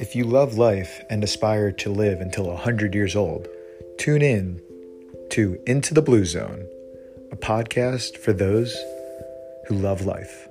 If you love life and aspire to live until 100 years old, tune in to Into the Blue Zone, a podcast for those who love life.